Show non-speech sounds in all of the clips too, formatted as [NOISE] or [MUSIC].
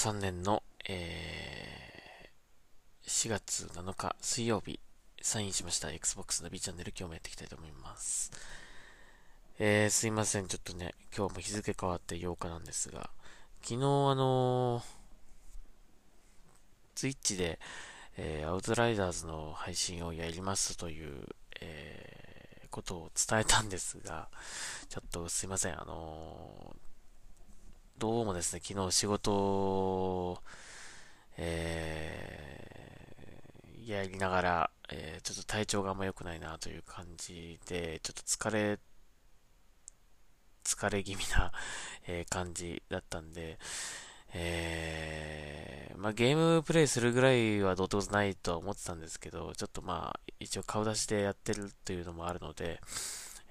3年の、えー、4月7日水曜日、サインしました Xbox の B チャンネル今日もやっていきたいと思います。えー、すいません、ちょっとね、今日も日付変わって8日なんですが、昨日あのー、ツイッチで、えー、アウトライダーズの配信をやりますという、えー、ことを伝えたんですが、ちょっとすいません、あのーどうもですね、昨日仕事えー、やりながら、えー、ちょっと体調があんま良くないなという感じで、ちょっと疲れ、疲れ気味な、えー、感じだったんで、えー、まあ、ゲームプレイするぐらいはどうってことないとは思ってたんですけど、ちょっとまあ、一応顔出しでやってるというのもあるので、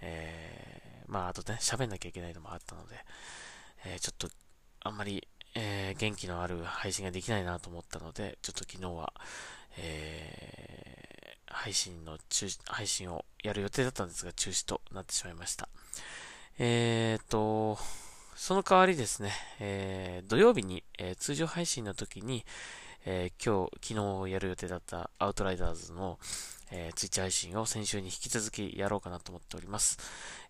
えー、まあ、あとね、喋んなきゃいけないのもあったので、えー、ちょっと、あんまり、えー、元気のある配信ができないなと思ったので、ちょっと昨日は、えー、配信の中配信をやる予定だったんですが、中止となってしまいました。えーと、その代わりですね、えー、土曜日に、えー、通常配信の時に、えー、今日、昨日やる予定だったアウトライダーズの、えー、ツイッチ配信を先週に引き続きやろうかなと思っております。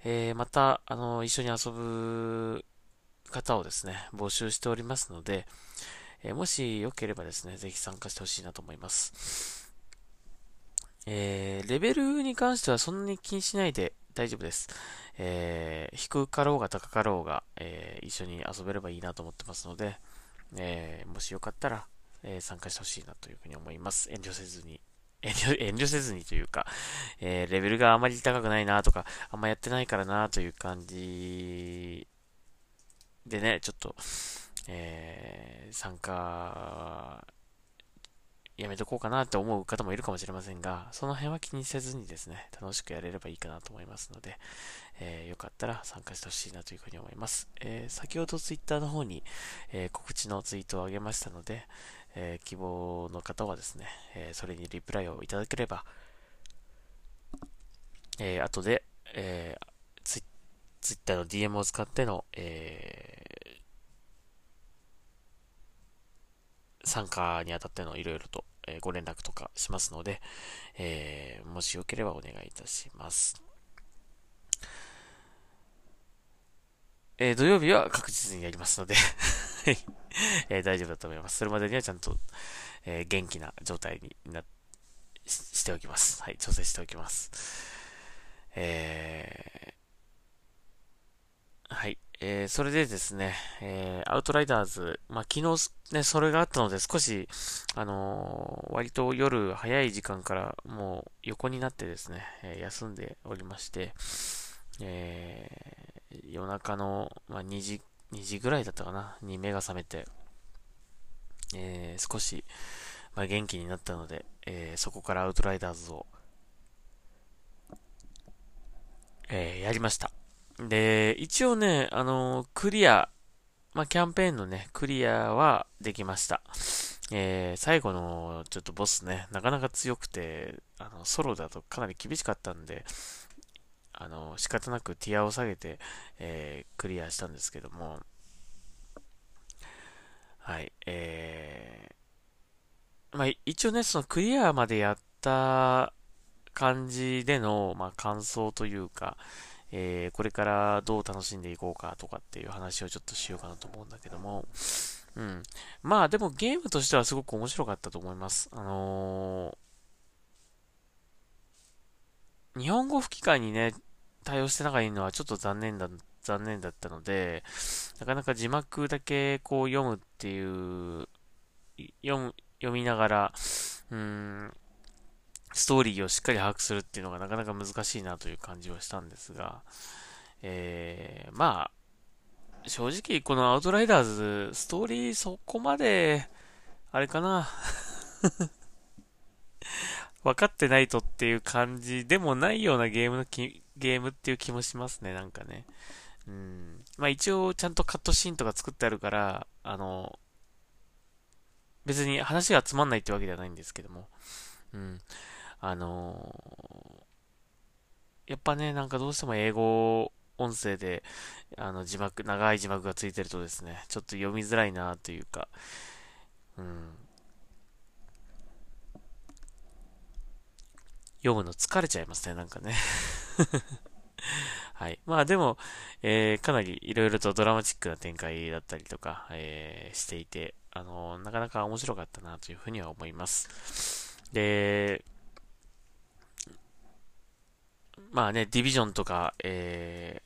えー、また、あの、一緒に遊ぶ方をですね、募集しておりますので、えー、もしよければですね、ぜひ参加してほしいなと思います。えー、レベルに関してはそんなに気にしないで大丈夫です。えー、低かろうが高かろうが、えー、一緒に遊べればいいなと思ってますので、えー、もしよかったら、え参加してほしいなというふうに思います。遠慮せずに。遠慮、[LAUGHS] 遠慮せずにというか、えレベルがあまり高くないなとか、あんまやってないからなという感じでね、ちょっと、えー、参加、やめとこうかなって思う方もいるかもしれませんが、その辺は気にせずにですね、楽しくやれればいいかなと思いますので、えー、よかったら参加してほしいなというふうに思います。えー、先ほどツイッターの方に、えー、告知のツイートを上げましたので、え希望の方はですね、えそれにリプライをいただければ、え後で、えツイッターの DM を使っての、え参加にあたってのいろいろと、えご連絡とかしますので、えー、もしよければお願いいたします。えー、土曜日は確実にやりますので [LAUGHS] えー、大丈夫だと思います。それまでにはちゃんと、えー、元気な状態になししておきます。はい、調整しておきます。えー、はい。えー、それでですね、えー、アウトライダーズ、まあ、昨日ね、それがあったので少し、あのー、割と夜早い時間からもう横になってですね、えー、休んでおりまして、えー、夜中の、まあ、2時、2時ぐらいだったかな、に目が覚めて、えー、少し、まあ、元気になったので、えー、そこからアウトライダーズを、えー、やりました。で、一応ね、あの、クリア、まあ、キャンペーンのね、クリアはできました。えー、最後のちょっとボスね、なかなか強くて、あの、ソロだとかなり厳しかったんで、あの、仕方なくティアを下げて、えー、クリアしたんですけども、はい、えー、まあ、一応ね、そのクリアまでやった感じでの、まあ、感想というか、えー、これからどう楽しんでいこうかとかっていう話をちょっとしようかなと思うんだけども、うん。まあでもゲームとしてはすごく面白かったと思います。あのー、日本語吹き替えにね、対応してなかったのはちょっと残念だ、残念だったので、なかなか字幕だけこう読むっていう、読む、読みながら、うん、ストーリーをしっかり把握するっていうのがなかなか難しいなという感じはしたんですが、えー、まあ、正直このアウトライダーズ、ストーリーそこまで、あれかな [LAUGHS] 分かってないとっていう感じでもないようなゲームのき、ゲームっていう気もしますね、なんかね。うん。まあ一応ちゃんとカットシーンとか作ってあるから、あの、別に話がつまんないってわけではないんですけども。うん。あのー、やっぱね、なんかどうしても英語音声で、あの、字幕、長い字幕がついてるとですね、ちょっと読みづらいなというか、うん。読むの疲れちゃいますね、なんかね [LAUGHS] はい。まあでも、えー、かなり色々とドラマチックな展開だったりとか、えー、していて、あのー、なかなか面白かったなというふうには思います。で、まあね、ディビジョンとか、え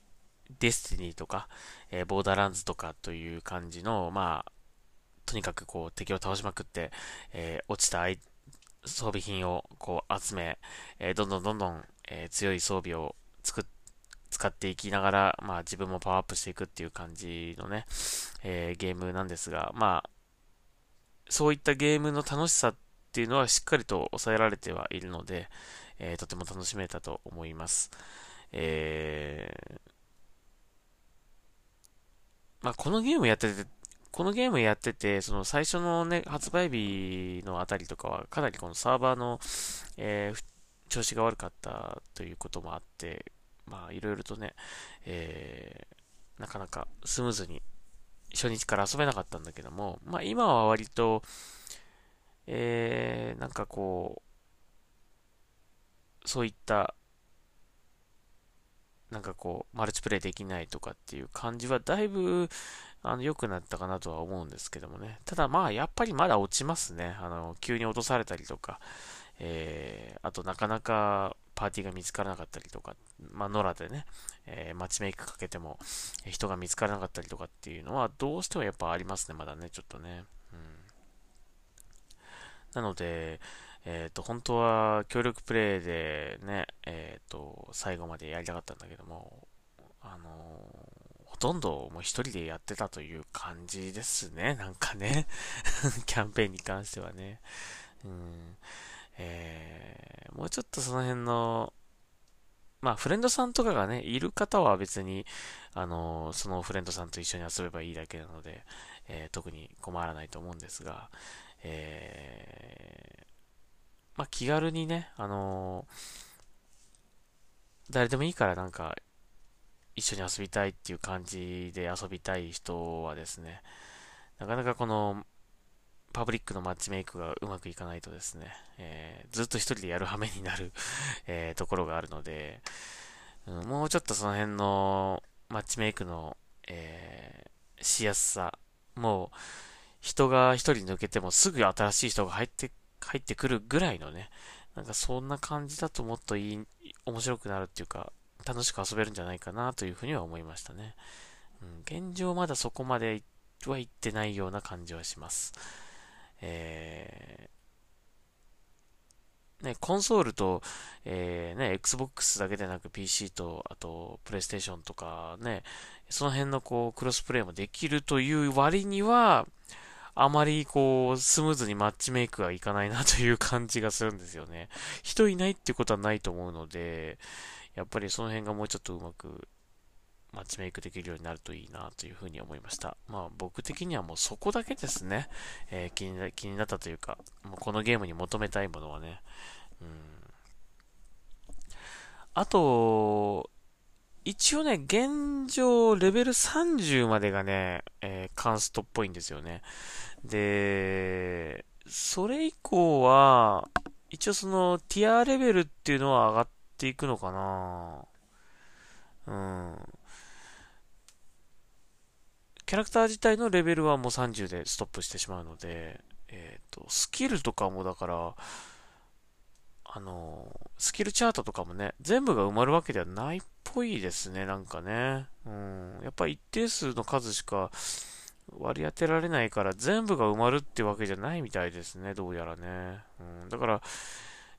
ー、デスティニーとか、えー、ボーダーランズとかという感じの、まあ、とにかくこう敵を倒しまくって、えー、落ちた装備品をこう集め、えー、どんどんどんどん、えー、強い装備を作っ使っていきながら、まあ自分もパワーアップしていくっていう感じのね、えー、ゲームなんですが、まあ、そういったゲームの楽しさっていうのはしっかりと抑えられてはいるので、えー、とても楽しめたと思います。えー、まあこのゲームやってて、このゲームやってて、その最初のね、発売日のあたりとかは、かなりこのサーバーの、えー、調子が悪かったということもあって、まあいろいろとね、えー、なかなかスムーズに初日から遊べなかったんだけども、まあ今は割と、えー、なんかこう、そういった、なんかこう、マルチプレイできないとかっていう感じはだいぶ、あの、良くなったかなとは思うんですけどもね。ただまあ、やっぱりまだ落ちますね。あの、急に落とされたりとか、えー、あとなかなかパーティーが見つからなかったりとか、まあ、野良でね、えー、マッチメイクかけても人が見つからなかったりとかっていうのはどうしてもやっぱありますね、まだね、ちょっとね。うん、なので、えっ、ー、と、本当は協力プレイでね、えっ、ー、と、最後までやりたかったんだけども、あのほとんどもう一人でやってたという感じですね、[LAUGHS] なんかね。[LAUGHS] キャンペーンに関してはね。うんえー、もうちょっとその辺の、まあ、フレンドさんとかがね、いる方は別に、あのそのフレンドさんと一緒に遊べばいいだけなので、え、特に困らないと思うんですが、えー、まあ、気軽にね、あの誰でもいいからなんか、一緒に遊びたいっていう感じで遊びたい人はですね、なかなかこのパブリックのマッチメイクがうまくいかないとですね、えー、ずっと一人でやる羽目になる [LAUGHS] えー、ところがあるので、うん、もうちょっとその辺のマッチメイクの、えー、しやすさ、もう人が一人抜けてもすぐ新しい人が入って、入ってくるぐらいのね、なんかそんな感じだともっといい、面白くなるっていうか、楽しく遊べるんじゃないかなというふうには思いましたね。うん、現状まだそこまでは行ってないような感じはします。えー、ね、コンソールと、えー、ね、Xbox だけでなく PC と、あと、PlayStation とかね、その辺のこう、クロスプレイもできるという割には、あまりこう、スムーズにマッチメイクがいかないなという感じがするんですよね。[LAUGHS] 人いないってことはないと思うので、やっぱりその辺がもうちょっとうまくマッチメイクできるようになるといいなというふうに思いました。まあ僕的にはもうそこだけですね。えー、気にな気になったというか、もうこのゲームに求めたいものはね。うん。あと、一応ね、現状レベル30までがね、えー、カンストっぽいんですよね。で、それ以降は、一応そのティアレベルっていうのは上がっていくのかなうん。キャラクター自体のレベルはもう30でストップしてしまうので、えっ、ー、と、スキルとかもだから、あの、スキルチャートとかもね、全部が埋まるわけではないぽいですね、なんかね。うん。やっぱ一定数の数しか割り当てられないから全部が埋まるってわけじゃないみたいですね、どうやらね。うん。だから、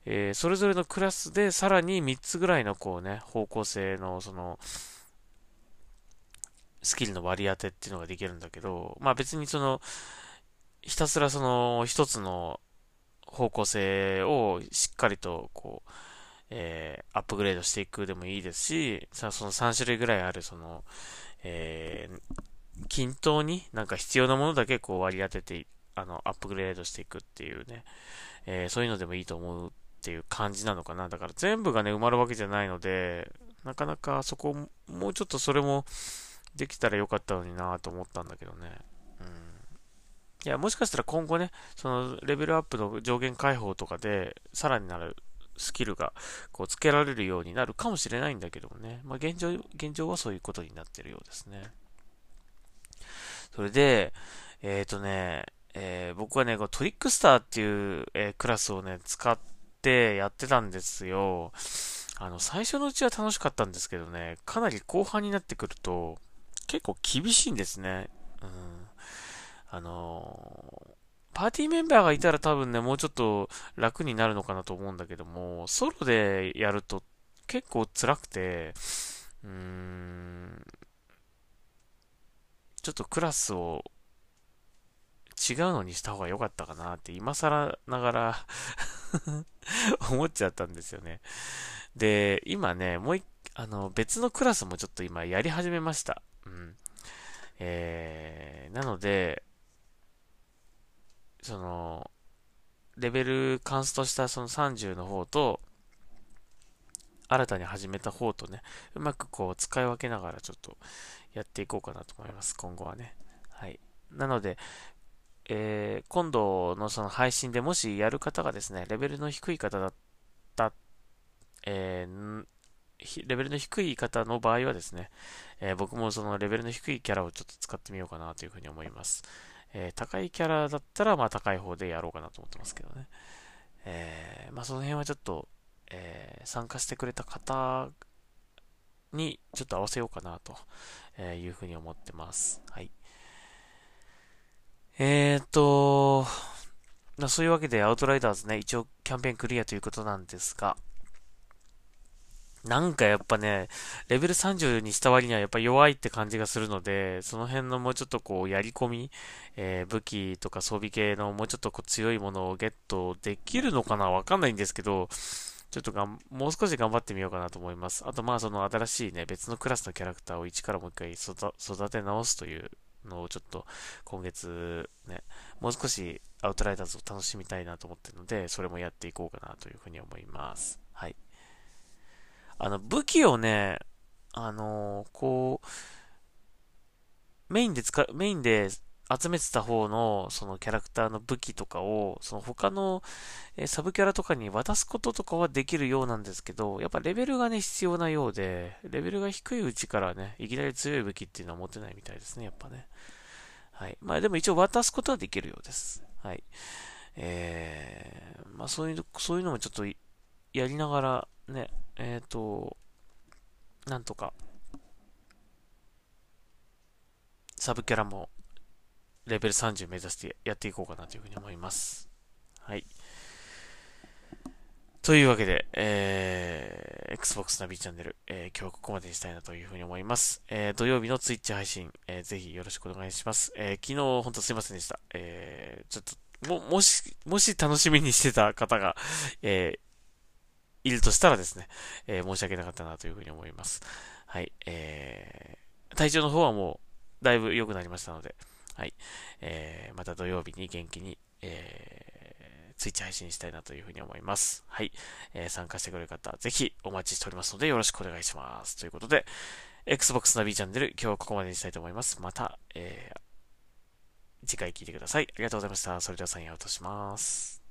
えー、それぞれのクラスでさらに3つぐらいのこうね、方向性のその、スキルの割り当てっていうのができるんだけど、まあ別にその、ひたすらその一つの方向性をしっかりとこう、えー、アップグレードしていくでもいいですし、さその3種類ぐらいあるその、えー、均等になんか必要なものだけこう割り当てて、あの、アップグレードしていくっていうね、えー、そういうのでもいいと思うっていう感じなのかな。だから全部がね、埋まるわけじゃないので、なかなかそこ、もうちょっとそれもできたらよかったのになと思ったんだけどね。うん。いや、もしかしたら今後ね、そのレベルアップの上限解放とかで、さらになるスキルがこうつけられるようになるかもしれないんだけどもね。まあ、現状、現状はそういうことになってるようですね。それで、えっ、ー、とね、えー、僕はね、こトリックスターっていう、えー、クラスをね、使ってやってたんですよ。あの、最初のうちは楽しかったんですけどね、かなり後半になってくると、結構厳しいんですね。うん。あのー、パーティーメンバーがいたら多分ね、もうちょっと楽になるのかなと思うんだけども、ソロでやると結構辛くて、うーん、ちょっとクラスを違うのにした方が良かったかなって今更ながら [LAUGHS] 思っちゃったんですよね。で、今ね、もう一、あの、別のクラスもちょっと今やり始めました。うん。えー、なので、その、レベルカンストしたその30の方と、新たに始めた方とね、うまくこう使い分けながらちょっとやっていこうかなと思います、今後はね。はい。なので、えー、今度のその配信でもしやる方がですね、レベルの低い方だった、えー、レベルの低い方の場合はですね、えー、僕もそのレベルの低いキャラをちょっと使ってみようかなというふうに思います。えー、高いキャラだったら、まあ高い方でやろうかなと思ってますけどね。えー、まあその辺はちょっと、えー、参加してくれた方にちょっと合わせようかなというふうに思ってます。はい。えーと、そういうわけでアウトライダーズね、一応キャンペーンクリアということなんですが、なんかやっぱね、レベル30にした割にはやっぱ弱いって感じがするので、その辺のもうちょっとこう、やり込み、えー、武器とか装備系のもうちょっとこう強いものをゲットできるのかなわかんないんですけど、ちょっとがん、もう少し頑張ってみようかなと思います。あとまあその新しいね、別のクラスのキャラクターを一からもう一回育て直すというのをちょっと今月ね、もう少しアウトライダーズを楽しみたいなと思ってるので、それもやっていこうかなというふうに思います。あの、武器をね、あのー、こう、メインで使う、メインで集めてた方の、そのキャラクターの武器とかを、その他の、えサブキャラとかに渡すこととかはできるようなんですけど、やっぱレベルがね、必要なようで、レベルが低いうちからね、いきなり強い武器っていうのは持てないみたいですね、やっぱね。はい。まあでも一応渡すことはできるようです。はい。えー、まあそういう、そういうのもちょっとやりながらね、えっ、ー、と、なんとか、サブキャラもレベル30目指してやっていこうかなというふうに思います。はい。というわけで、えー、Xbox ナビチャンネル、えー、今日はここまでにしたいなというふうに思います。えー、土曜日の Twitch 配信、えー、ぜひよろしくお願いします。えー、昨日本当すいませんでした。えー、ちょっと、も、もし、もし楽しみにしてた方が、えー、いるとしたらですね、えー、申し訳なかったなというふうに思います。はい、えー、体調の方はもう、だいぶ良くなりましたので、はい。えー、また土曜日に元気に、えー、ツイッチ配信したいなというふうに思います。はい。えー、参加してくれる方、ぜひお待ちしておりますのでよろしくお願いします。ということで、Xbox ナビチャンネル、今日はここまでにしたいと思います。また、えー、次回聞いてください。ありがとうございました。それではサインアウトします。